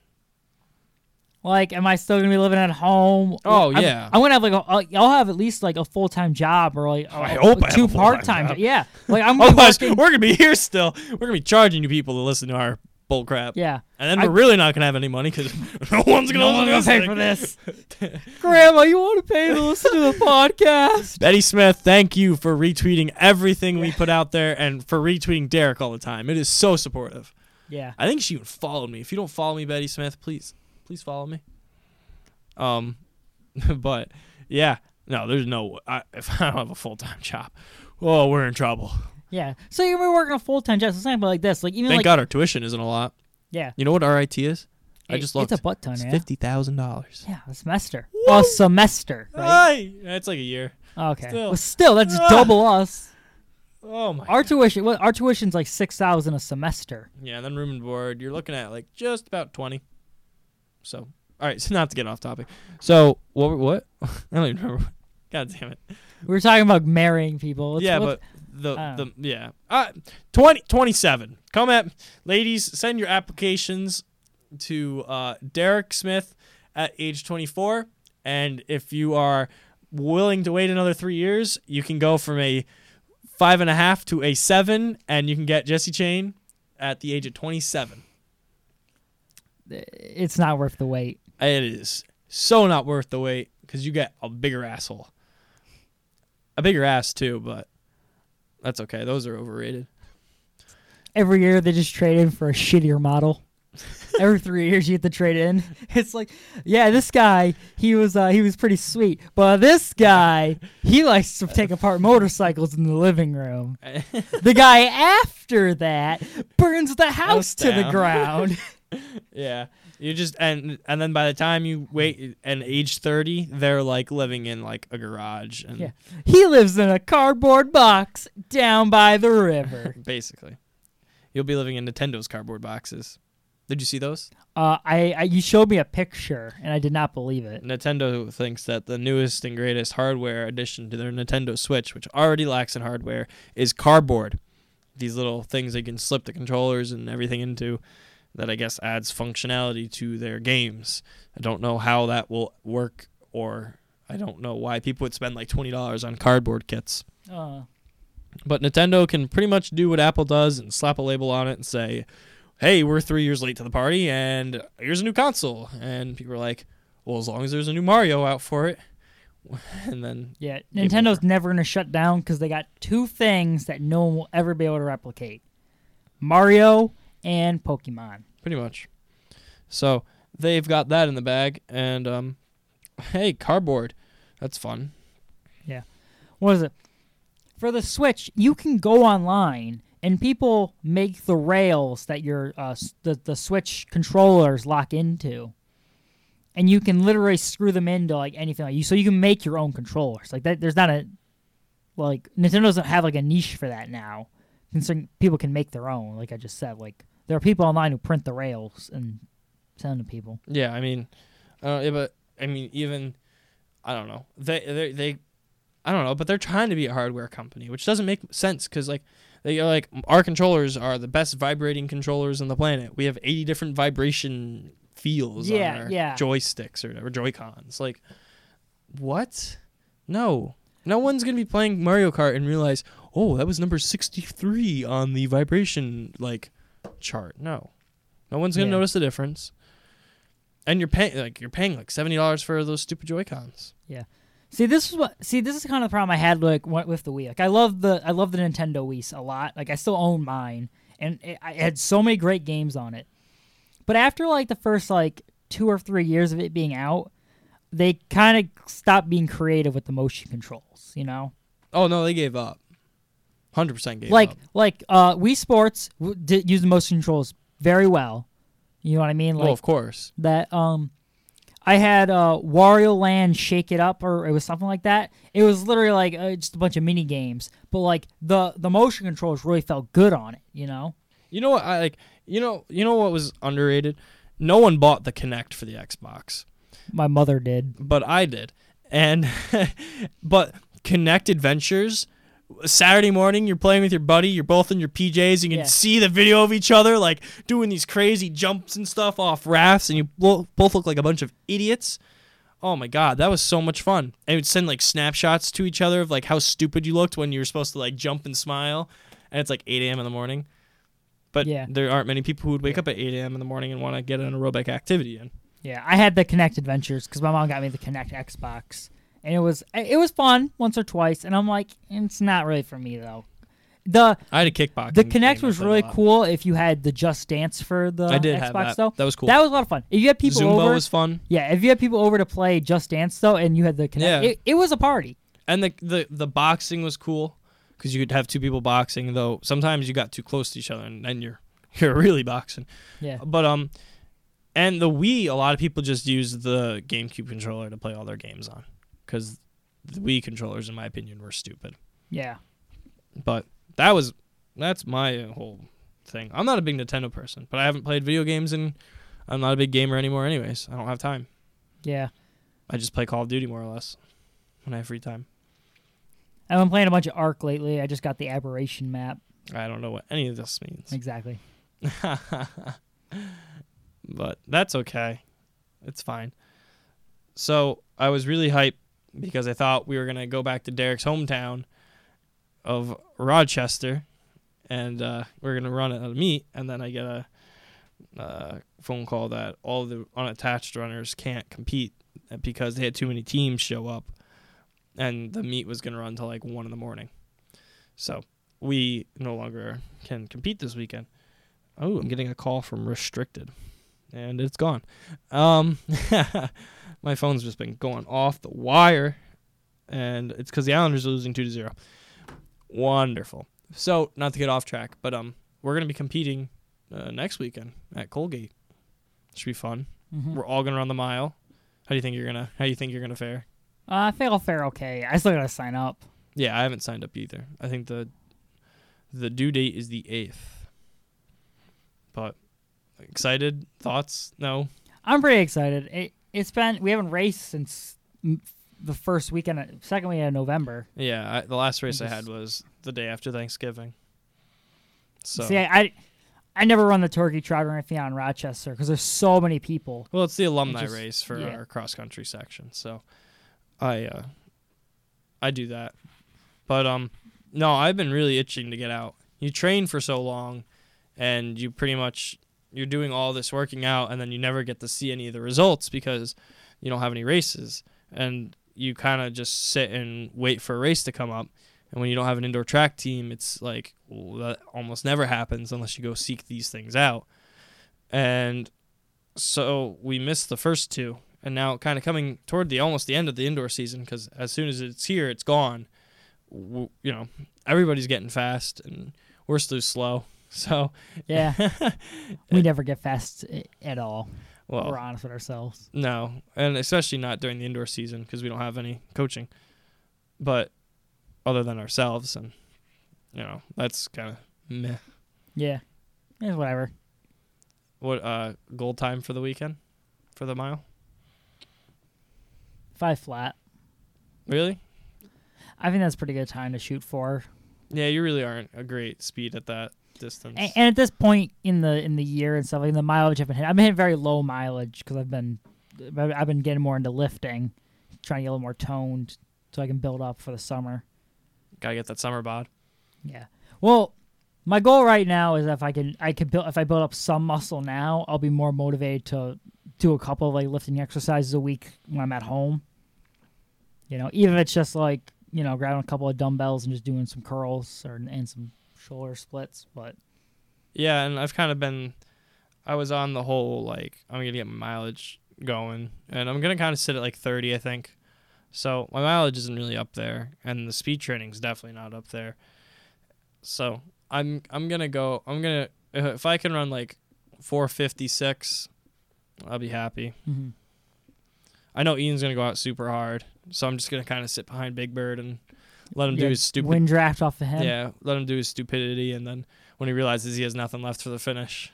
Like, am I still gonna be living at home? Oh, I'm- yeah. I'm, gonna have like a, I'll- have at least like a full time job or like I a- hope I uh, two part time. Yeah, like <laughs> I'm oh gonna Otherwise, working. we're gonna be here still. We're gonna be charging you people to listen to our bull crap. Yeah, And then I- we're really not gonna have any money because <laughs> no one's gonna, no one's gonna pay for this. <laughs> Grandma, you want to pay to listen to the <laughs> podcast? Betty Smith, thank you for retweeting everything we put out there and for retweeting Derek all the time. It is so supportive. Yeah, I think she even followed me. If you don't follow me, Betty Smith, please, please follow me. Um, but yeah, no, there's no. I, if I don't have a full time job, oh, we're in trouble. Yeah. So you're working a full time job. So something about like this, like even Thank like God our tuition isn't a lot. yeah, You know what RIT is? I it- just looked. It's a butt ton, It's yeah. fifty thousand dollars. Yeah, a semester. Well, a semester, right? That's like a year. Okay. still. Well, still, that's Ah. double us. Oh my. Our tuition, well, our tuition's like six thousand a semester. Yeah, and then room and board, you're looking at like just about twenty. So, all right, so <laughs> not to get off topic. So what? What? <laughs> I don't even remember. <laughs> God damn it. We were talking about marrying people. Let's- yeah, let's- but the I the yeah. Uh, 20, 27. Come at ladies. Send your applications to uh, Derek Smith at age twenty four, and if you are willing to wait another three years, you can go from a five and a half to a seven, and you can get Jesse Chain at the age of twenty seven. it's not worth the wait. It is so not worth the wait because you get a bigger asshole. A bigger ass too, but that's okay. Those are overrated. Every year they just trade in for a shittier model. Every three <laughs> years you get to trade in. <laughs> It's like, yeah, this guy he was uh, he was pretty sweet, but this guy he likes to take apart motorcycles in the living room. <laughs> The guy after that burns the house to the down. ground. yeah, you just and and then by the time you wait and age thirty, they're like living in like a garage and Yeah. he lives in a cardboard box down by the river. <laughs> basically, you'll be living in Nintendo's cardboard boxes. Did you see those? Uh, I, I you showed me a picture and I did not believe it. Nintendo thinks that the newest and greatest hardware addition to their Nintendo Switch, which already lacks in hardware, is cardboard. These little things they can slip the controllers and everything into that I guess adds functionality to their games. I don't know how that will work or I don't know why people would spend like $20 on cardboard kits. Uh, But Nintendo can pretty much do what Apple does and slap a label on it and say, "Hey, we're three years late to the party, and here's a new console." And people are like, "Well, as long as there's a new Mario out for it," <laughs> and then yeah, Nintendo's never gonna shut down because they got two things that no one will ever be able to replicate: Mario and Pokemon. pretty much, so they've got that in the bag. And um, hey, cardboard, that's fun. Yeah. What is it? For the Switch, you can go online and people make the rails that your uh, the the Switch controllers lock into, and you can literally screw them into like anything like you. So you can make your own controllers. Like that, there's not a like Nintendo doesn't have like a niche for that now. Considering people can make their own, like I just said, like there are people online who print the rails and send them to people. Yeah, I mean, uh, yeah, but I mean, even I don't know. They they they, I don't know, but they're trying to be a hardware company, which doesn't make sense because like they are like our controllers are the best vibrating controllers on the planet. We have eighty different vibration feels Yeah, on our yeah. joysticks or whatever, Joy Cons. Like, what? No. No one's gonna be playing Mario Kart and realize, oh, that was number sixty-three on the vibration like chart. No, no one's gonna Yeah. notice the difference. And you're paying like you're paying like seventy dollars for those stupid Joy Cons. Yeah. See, this is what. See, this is kind of the problem I had like with the Wii. Like, I love the I love the Nintendo Wii a lot. Like, I still own mine, and it, I had so many great games on it. But after like the first like two or three years of it being out, they kind of stopped being creative with the motion controls. You know, Oh no, they gave up. Hundred percent gave like up. like uh, Wii Sports w- did use the motion controls very well. You know what I mean? Like well, of course. that um I had uh Wario Land Shake It Up or it was something like that. It was literally like uh, just a bunch of mini games, but like the the motion controls really felt good on it, you know. You know what I like? You know, you know what was underrated? No one bought the Kinect for the Xbox, My mother did. but I did. And <laughs> but Kinect Adventures Saturday morning, you're playing with your buddy, you're both in your PJs, you can Yeah. see the video of each other like doing these crazy jumps and stuff off rafts and you both look like a bunch of idiots. Oh my god, that was so much fun. And would send like snapshots to each other of like how stupid you looked when you were supposed to like jump and smile and it's like 8 a.m. in the morning. But Yeah. there aren't many people who would wake up at 8 a.m. in the morning and want to get an aerobic activity in. Yeah, I had the Kinect Adventures because my mom got me the Kinect Xbox, and it was it was fun once or twice, and I'm like, it's not really for me though. The I had a kickboxing. the Kinect was really cool if you had the Just Dance for the I did Xbox have that. though. That was cool. That was a lot of fun. If you had people Zumba over, was fun. yeah, if you had people over to play Just Dance though, and you had the Kinect, Yeah. it, it was a party. and the the the boxing was cool because you could have two people boxing. Though sometimes you got too close to each other, and then you're <laughs> you're really boxing. Yeah, But um, and the Wii, a lot of people just use the GameCube controller to play all their games on, because the Wii controllers, in my opinion, were stupid. yeah, But that was that's my whole thing. I'm not a big Nintendo person, but I haven't played video games, and I'm not a big gamer anymore. Anyways, I don't have time. yeah. I just play Call of Duty more or less when I have free time. I've been playing a bunch of Ark lately. I just got the Aberration map. I don't know what any of this means. Exactly. <laughs> but that's okay. It's fine. So I was really hyped because I thought we were gonna go back to Derek's hometown of Rochester, and uh, we are gonna run a meet, and then I get a uh, phone call that all the unattached runners can't compete because they had too many teams show up, and the meet was gonna run till like one in the morning. So we no longer can compete this weekend. Oh, I'm getting a call from restricted, and it's gone. Um, <laughs> my phone's just been going off the wire, and it's because the Islanders are losing two to zero. Wonderful. So, not to get off track, but um, we're gonna be competing uh, next weekend at Colgate. Should be fun. Mhm. We're all gonna run the mile. How do you think you're gonna? How do you think you're gonna fare? Uh, I think I'll fare okay. I still gotta sign up. Yeah, I haven't signed up either. I think the the due date is the eighth. But excited thoughts? No. I'm pretty excited. It it's been we haven't raced since the first weekend, second weekend of November. Yeah, I, the last race I just- had was the day after Thanksgiving. So See, I, I I never run the turkey trot or anything in Rochester because there's so many people. well, it's the alumni just- race for yeah. our cross country section. So I uh I do that. But um no, I've been really itching to get out. You train for so long and you pretty much you're doing all this working out and then you never get to see any of the results because you don't have any races. And you kind of just sit and wait for a race to come up. And when you don't have an indoor track team it's like well, that almost never happens unless you go seek these things out. And so we missed the first two. And now kind of coming toward the almost the end of the indoor season because as soon as it's here it's gone. You know everybody's getting fast and we're still slow so Yeah, <laughs> we never get fast at all. well We're honest with ourselves. No, and especially not during the indoor season because we don't have any coaching. But other than ourselves, and you know that's kind of meh. Yeah, it's whatever. What uh goal time for the weekend for the mile? Five flat. Really? I think that's a pretty good time to shoot for. Yeah, you really aren't a great speed at that distance. And, and at this point in the in the year and stuff, like the mileage I've been hitting, I've been hitting very low mileage because I've been I've been getting more into lifting, trying to get a little more toned so I can build up for the summer. Gotta get that summer bod. Yeah. Well, my goal right now is if I can I can build if I build up some muscle now, I'll be more motivated to do a couple of like lifting exercises a week when I'm at home. You know, even if it's just like you know grabbing a couple of dumbbells and just doing some curls or and some shoulder splits. But Yeah, and I've kind of been. I was on the whole like I'm gonna get my mileage going, and I'm gonna kind of sit at like 30, I think. So my mileage isn't really up there, and the speed training's definitely not up there. So I'm I'm gonna go. I'm gonna if I can run like 456, I'll be happy. Mm-hmm. I know Ian's gonna go out super hard, so I'm just gonna kind of sit behind Big Bird and let him do his stupid wind draft off the head. yeah, let him do his stupidity, and then when he realizes he has nothing left for the finish.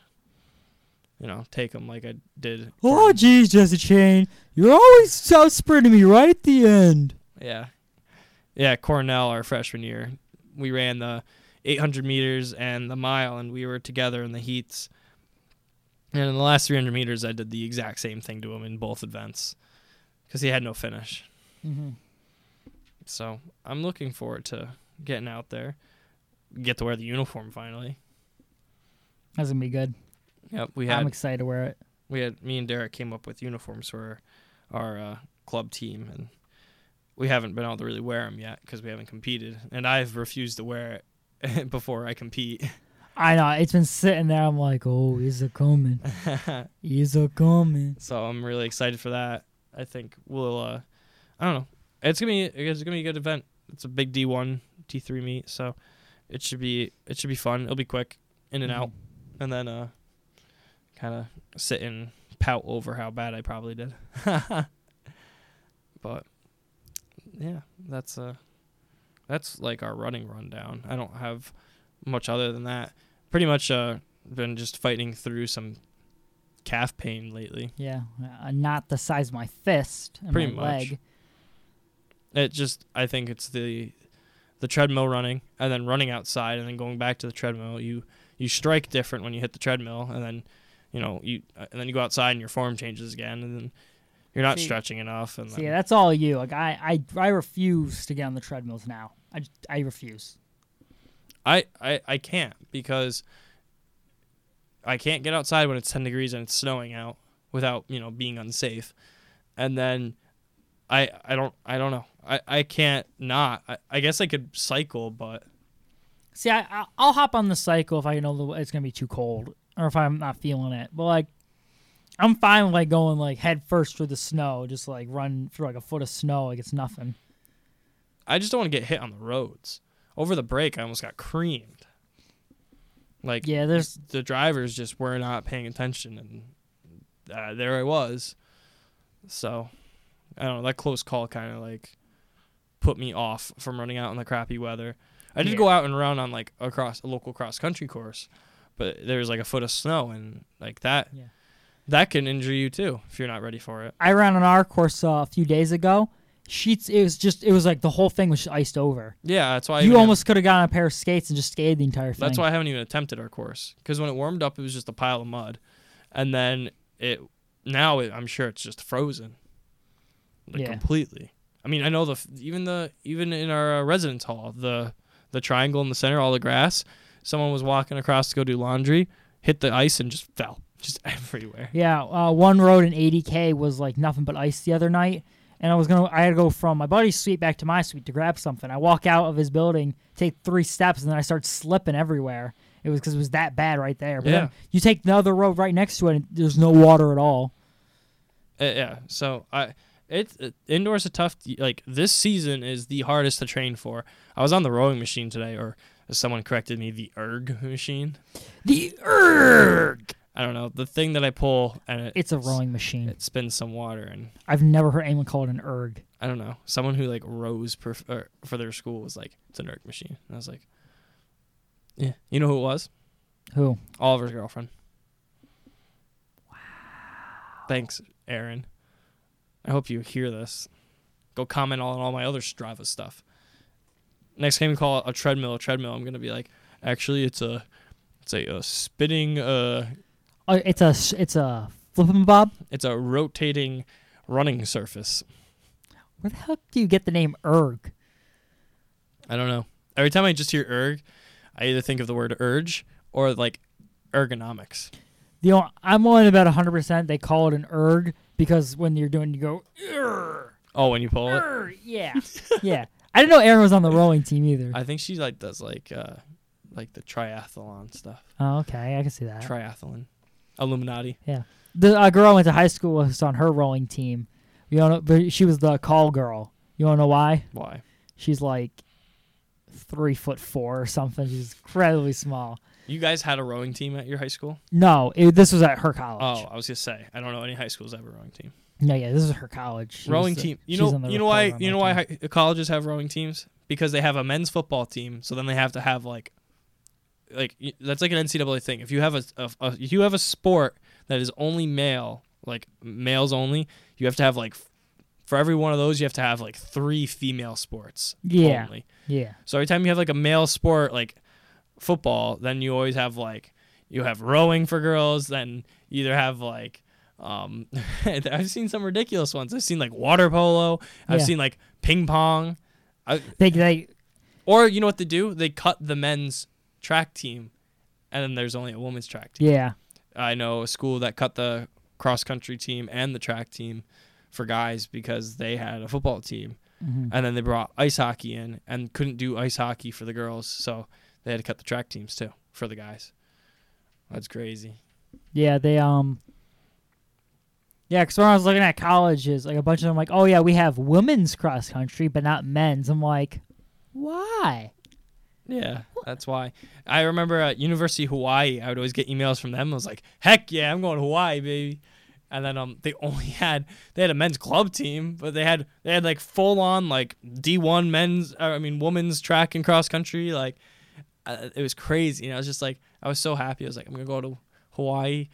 You know, take him like I did. Oh, geez, Jesse Chain, you're always out sprinting me right at the end. Yeah. Yeah, Cornell, our freshman year, we ran the 800 meters and the mile, and we were together in the heats. And in the last 300 meters, I did the exact same thing to him in both events because he had no finish. Mm-hmm. So I'm looking forward to getting out there, get to wear the uniform finally. That's gonna be good. Yep, we had I'm excited to wear it. we had me and Derek came up with uniforms for our uh, club team, and we haven't been able to really wear them yet because we haven't competed, and I've refused to wear it <laughs> before I compete. <laughs> I know it's been sitting there. I'm like, oh, he's a coming. <laughs> He's a coming. so I'm really excited for that. I think we'll. Uh, I don't know. It's gonna be it's gonna be a good event. It's a big D1 T3 meet, so it should be it should be fun. It'll be quick, in and out, and then uh, kind of sit and pout over how bad I probably did. <laughs> but yeah, that's uh, that's like our running rundown. I don't have much other than that. Pretty much uh, been just fighting through some calf pain lately. Yeah, uh, not the size of my fist and Pretty my much. leg. It just I think it's the the treadmill running and then running outside and then going back to the treadmill. You you strike different when you hit the treadmill and then you know you uh, and then you go outside and your form changes again and then you're not See- stretching enough and See, then, that's all you. Like I, I, I refuse to get on the treadmills now. I, I refuse. I, I I can't because I can't get outside when it's 10 degrees and it's snowing out without you know being unsafe and then I I don't I don't know I, I can't not I, I guess I could cycle but See, I, I'll hop on the cycle if I know it's gonna be too cold or if I'm not feeling it. But like, I'm fine with like going like head first through the snow, just like run through like a foot of snow like it's nothing. I just don't want to get hit on the roads. Over the break, I almost got creamed. Like Yeah, there's the drivers just were not paying attention, and uh, there I was. So, I don't know. That close call kind of like put me off from running out in the crappy weather. I did Yeah. go out and run on like across a local cross country course, but there was like a foot of snow, and like that, Yeah. that can injure you too if you're not ready for it. I ran on our course uh, a few days ago. Sheets, it was just it was like the whole thing was iced over. Yeah, that's why I you almost could have gotten a pair of skates and just skated the entire thing. That's why I haven't even attempted our course because when it warmed up, it was just a pile of mud, and then it now it, I'm sure it's just frozen, like Yeah. completely. I mean, I know the even the even in our uh, residence hall, the the triangle in the center, all the grass. Someone was walking across to go do laundry, hit the ice, and just fell <laughs> just everywhere. Yeah, uh, one road in 80k was like nothing but ice the other night, and I was gonna I had to go from my buddy's suite back to my suite to grab something. I walk out of his building, take three steps, and then I start slipping everywhere. It was because it was that bad right there. But Yeah. then you take the other road right next to it, and there's no water at all. Uh, yeah, so I it, it uh, indoors a tough like this season is the hardest to train for. I was on the rowing machine today, or as someone corrected me, the erg machine. The erg. I don't know the thing that I pull and it, It's a rowing machine. It spins some water and I've never heard anyone call it an erg. I don't know. Someone who like rows per, er, for their school was like it's an erg machine. And I was like, yeah, you know who it was? Who? Oliver's girlfriend. Wow. Thanks, Aaron. I hope you hear this. Go comment on all my other Strava stuff. Next time you call a treadmill, a treadmill, I'm gonna be like, actually, it's a, it's a, a spinning, uh, Oh, it's a it's a flippin' bob. it's a rotating running surface. Where the hell do you get the name erg? I don't know. Every time I just hear erg, I either think of the word urge or like ergonomics. I'm only about 100. percent They call it an erg because when you're doing, you go. "Erg, Oh, when you pull it, erg." Yeah, yeah. I didn't know Aaron was on the rowing team either. I think she like does like uh like the triathlon stuff. oh, okay, I can see that. Triathlon, Illuminati. Yeah. The uh, girl I went to high school was on her rowing team. You don't know, but she was the call girl. You don't know why? Why? She's like three foot four or something. She's incredibly small. You guys had a rowing team at your high school? No, it, this was at her college. Oh, I was gonna say I don't know any high schools that have a rowing team. No, yeah, this is her college. Rowing the- team. You know, you know why? You know why hi- colleges have rowing teams? Because they have a men's football team, so then they have to have like like that's like an NCAA thing. If you have a, a, a if you have a sport that is only male, like males only, you have to have like for every one of those you have to have like three female sports Yeah. only. Yeah. So every time you have like a male sport like football, then you always have like you have rowing for girls, then you either have like um <laughs> I've seen some ridiculous ones. I've seen like water polo, I've Yeah. seen like ping pong. They they Or you know what they do? They cut the men's track team and then there's only a women's track team. yeah. I know a school that cut the cross country team and the track team for guys because they had a football team Mhm. and then they brought ice hockey in and couldn't do ice hockey for the girls, so they had to cut the track teams too for the guys. That's crazy. Yeah, they um. Yeah, because when I was looking at colleges, like a bunch of them, like, oh yeah, we have women's cross country, but not men's. I'm like, why? Yeah, that's why. I remember at University of Hawaii, I would always get emails from them. I was like, "Heck yeah, I'm going to Hawaii, baby!" And then um, they <laughs> only had they had a men's club team, but they had they had like full on like D1 men's, uh, I mean women's track and cross country. Like uh, it was crazy, and I was just like, I was so happy. I was like, I'm gonna go to Hawaii.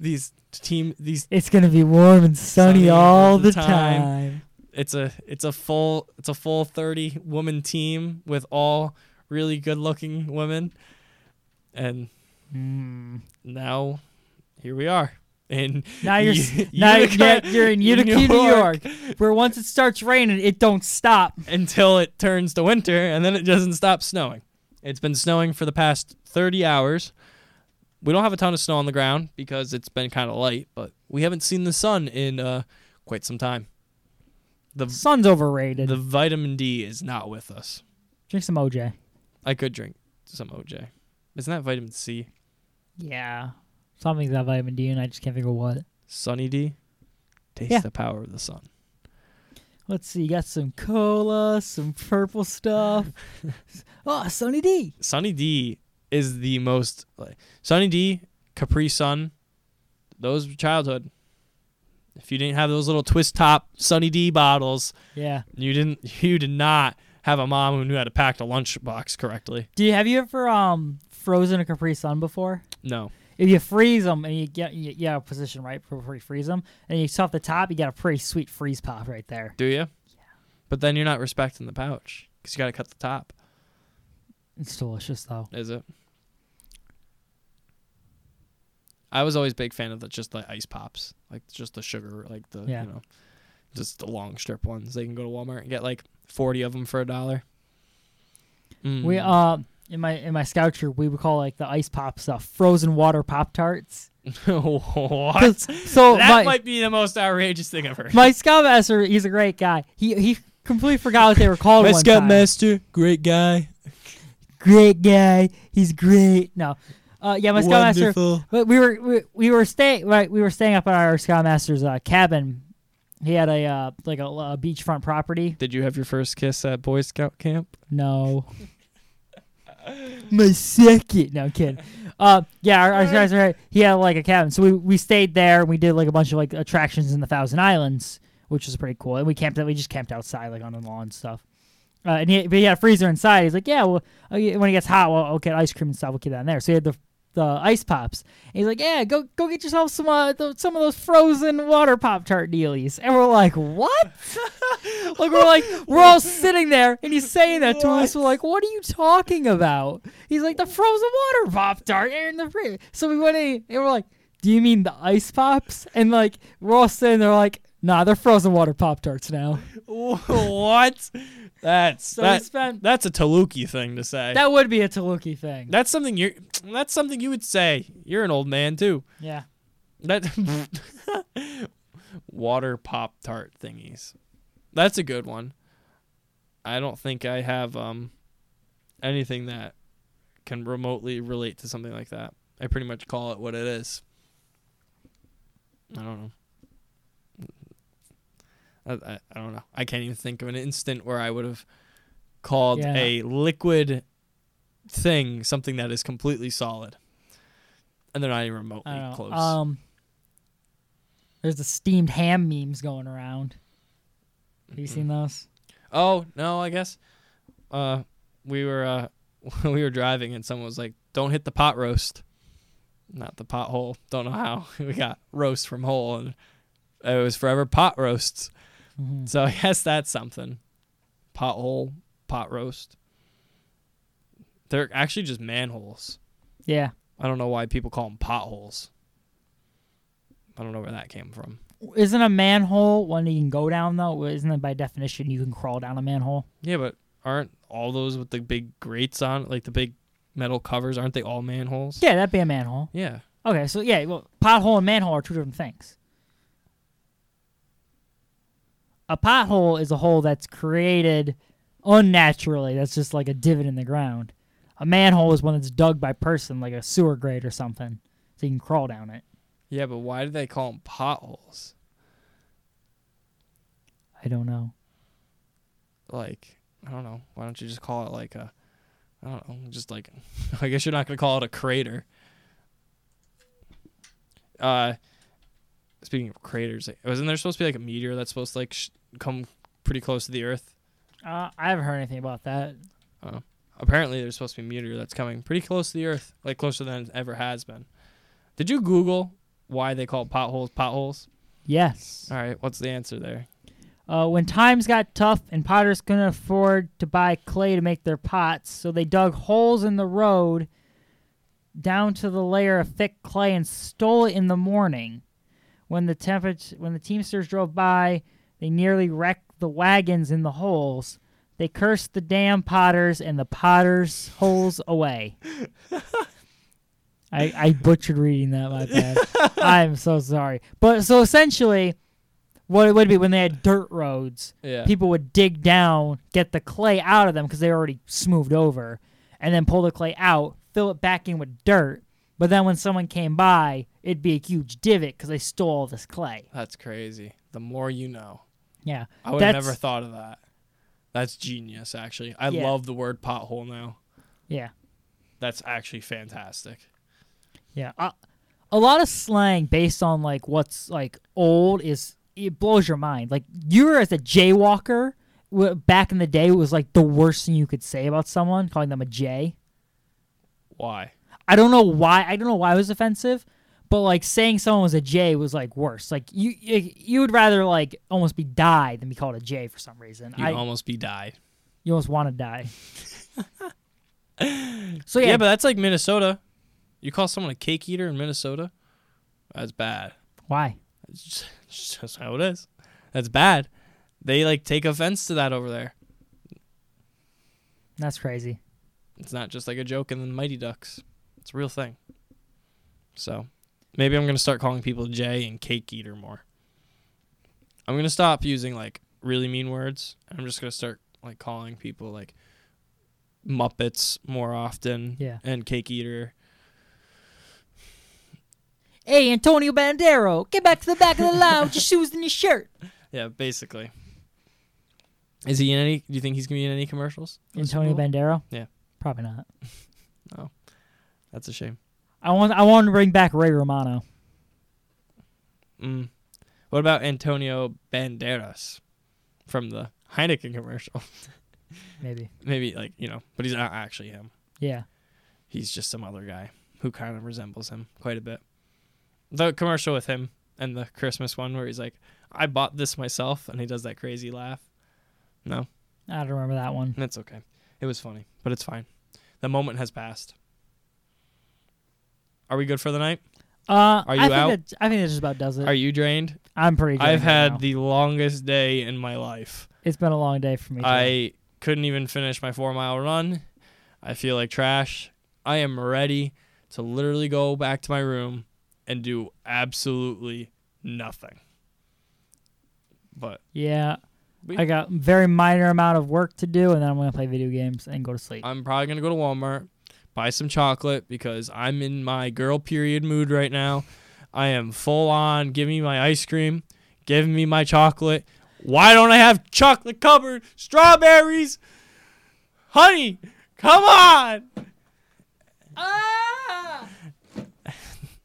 These team, these It's gonna be warm and sunny, Sunny all all the the time. time. it's a it's a full it's a full 30 woman team with all really good looking women and Mm. now here we are in Now you're U- now Utica, you're, you're in Utica, New York. where once it starts raining, it don't stop. until it turns to winter and then it doesn't stop snowing it's been snowing for the past 30 hours we don't have a ton of snow on the ground because it's been kind of light but we haven't seen the sun in uh, quite some time the Sun's overrated. the vitamin d is not with us Drink some OJ. I could drink some OJ. Isn't that vitamin C? Yeah, something's got vitamin D, and I just can't figure of what. Sunny D? Taste Yeah. the power of the sun. Let's see. You got some cola, some purple stuff. <laughs> oh, Sunny D. Sunny D is the most like Sunny D, Capri Sun, those were childhood. If you didn't have those little twist top Sunny D bottles, Yeah. you didn't <laughs> you did not have a mom who knew how to pack a lunchbox correctly. Do you have you ever um frozen a Capri Sun before? No. If you freeze them and you get you, you have a position right before you freeze them, and you stuff the top, you got a pretty sweet freeze pop right there. Do you? Yeah. But then you're not respecting the pouch cuz you got to cut the top, It's delicious though. is it? I was always a big fan of the just the ice pops, like just the sugar, like the Yeah. you know, just the long strip ones. They can go to Walmart and get like forty of them for a dollar. Mm. We uh in my in my scout troop we would call like the ice pop stuff frozen water pop tarts. <laughs> what? So that my might be the most outrageous thing I've heard. my scoutmaster, he's a great guy. He he completely forgot what they were called. one time. master, great guy, great guy. He's great. No, uh, yeah, my scoutmaster. But we were we, we were staying right. We were staying up at our scoutmaster's uh, cabin. He had a uh, like a, a beachfront property. Did you have your first kiss at Boy Scout camp? No. <laughs> My second. No, I'm kidding. Uh, yeah, our, our guys are. He had like a cabin, so we we stayed there. and We did like a bunch of like attractions in the Thousand Islands, which was pretty cool. And we camped. We just camped outside, like on the lawn and stuff. Uh, and he, but he had a freezer inside. He's like, yeah, well, uh, when it gets hot, well, I'll get ice cream and stuff. We'll keep that in there. So he had the the ice pops. And he's like, yeah, go go get yourself some uh, th- some of those frozen water pop tart dealies. And we're like, what? <laughs> like we're like we're all sitting there, and he's saying that to us. We're like, what are you talking about? He's like the frozen water pop tart in the fridge. So we went in, and we're like, do you mean the ice pops? And like we're all sitting there like. Nah, they're frozen water pop tarts now. <laughs> what? That's So that, we spent. that's a Taluki thing to say. That would be a Taluki thing. that's something you that's something you would say. You're an old man too. Yeah. That <laughs> water pop tart thingies. That's a good one. I don't think I have um anything that can remotely relate to something like that. I pretty much call it what it is. I don't know. I, I, I don't know. I can't even think of an instant where I would have called Yeah. a liquid thing something that is completely solid. And they're not even remotely I don't know. close. Um, there's the steamed ham memes going around. Have you seen those? Oh no, I guess uh, we were uh, <laughs> we were driving and someone was like don't hit the pot roast. Not the pothole. Don't know how. <laughs> we got roast from hole and it was forever pot roasts. Mhm. So <laughs> I guess that's something. Pothole, pot roast. They're actually just manholes. Yeah. I don't know why people call them potholes. I don't know where that came from. Isn't a manhole one you can go down though? Isn't it by definition you can crawl down a manhole? Yeah, but aren't all those with the big grates on, like the big metal covers, aren't they all manholes? Yeah, that'd be a manhole. Yeah. Okay, so yeah, well, pothole and manhole are two different things. A pothole is a hole that's created unnaturally. That's just like a divot in the ground. A manhole is one that's dug by person, like a sewer grate or something, so you can crawl down it. Yeah, but why do they call them potholes? I don't know. Like, I don't know. Why don't you just call it like a, I don't know, just like, <laughs> I guess you're not gonna call it a crater. Uh, speaking of craters, like, wasn't there supposed to be like a meteor that's supposed to like sh- come pretty close to the Earth? Uh, I haven't heard anything about that. Apparently, there's supposed to be a meteor that's coming pretty close to the Earth, like closer than it ever has been. Did you Google why they call potholes potholes? Yes. All right, what's the answer there? Uh, when times got tough and potters couldn't afford to buy clay to make their pots, so they dug holes in the road down to the layer of thick clay and stole it in the morning. When the temperature, when the teamsters drove by, they nearly wrecked the wagons in the holes. They cursed the damn potters and the potters' holes away. <laughs> I, I butchered reading that, my bad. <laughs> I'm so sorry. But so essentially, what it would be when they had dirt roads, Yeah. people would dig down, get the clay out of them because they were already smoothed over, and then pull the clay out, fill it back in with dirt. But then when someone came by, it'd be a huge divot because they stole all this clay. That's crazy. The more you know. Yeah. I would have That's- never thought of that. That's genius, actually. I Yeah. love the word pothole now. Yeah. That's actually fantastic. Yeah. Uh, a lot of slang based on like what's like old is it blows your mind. Like you were as a jaywalker w- back in the day it was like the worst thing you could say about someone, calling them a jay. Why? I don't know why. I don't know why it was offensive, but like saying someone was a J was like worse. Like you, you, you would rather like almost be die than be called a J for some reason. You I, almost be die. you almost want to die. <laughs> so Yeah. yeah, but that's like Minnesota. You call someone a cake eater in Minnesota? That's bad. why? It's just, it's just how it is. That's bad. They like take offense to that over there. That's crazy. It's not just like a joke in the Mighty Ducks. It's a real thing. So maybe I'm gonna start calling people Jay and cake eater more. I'm gonna stop using like really mean words. I'm just gonna start like calling people like Muppets more often. Yeah. And cake eater. Hey, Antonio Bandero, get back to the back of the line with your <laughs> shoes and your shirt. Yeah, basically. Is he in any? Do you think he's gonna be in any commercials? Antonio? Bandero? Yeah. Probably not. <laughs> Oh, that's a shame. I want I want to bring back Ray Romano. Mm. What about Antonio Banderas from the Heineken commercial? <laughs> Maybe. Maybe like you know, but he's not actually him. Yeah. He's just some other guy who kind of resembles him quite a bit. The commercial with him and the Christmas one where he's like, "I bought this myself," and he does that crazy laugh. No, I don't remember that one. that's okay. It was funny, but it's fine. The moment has passed. Are we good for the night? Uh, Are you I think out? That, I think that just about does it. Are you drained? I'm pretty. drained I've had now. the longest day in my life. It's been a long day for me. Too. I couldn't even finish my four mile run. I feel like trash. I am ready to literally go back to my room and do absolutely nothing. But yeah. we, I got very minor amount of work to do, and then I'm gonna play video games and go to sleep. I'm probably gonna go to Walmart, buy some chocolate because I'm in my girl period mood right now. I am full on. Give me my ice cream. Give me my chocolate. Why don't I have chocolate covered strawberries? Honey, come on.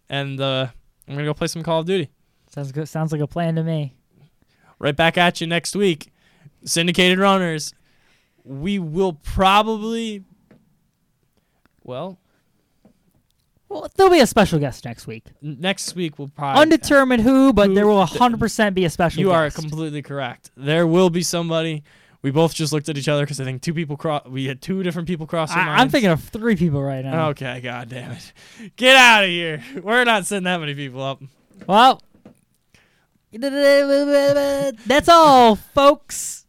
And uh, I'm gonna go play some Call of Duty. Sounds good. Sounds like a plan to me. Right back at you next week, syndicated runners. We will probably, well, Well, there'll be a special guest next week. Next week we'll probably Undetermined who, but Who- there will 100% be a special You are guest. completely correct. There will be somebody. We both just looked at each other because I think two people cross. We had two different people cross our I, I'm thinking of three people right now. Okay, god damn it. Get out of here. <laughs> We're not sending that many people up. Well, <laughs> that's all, folks.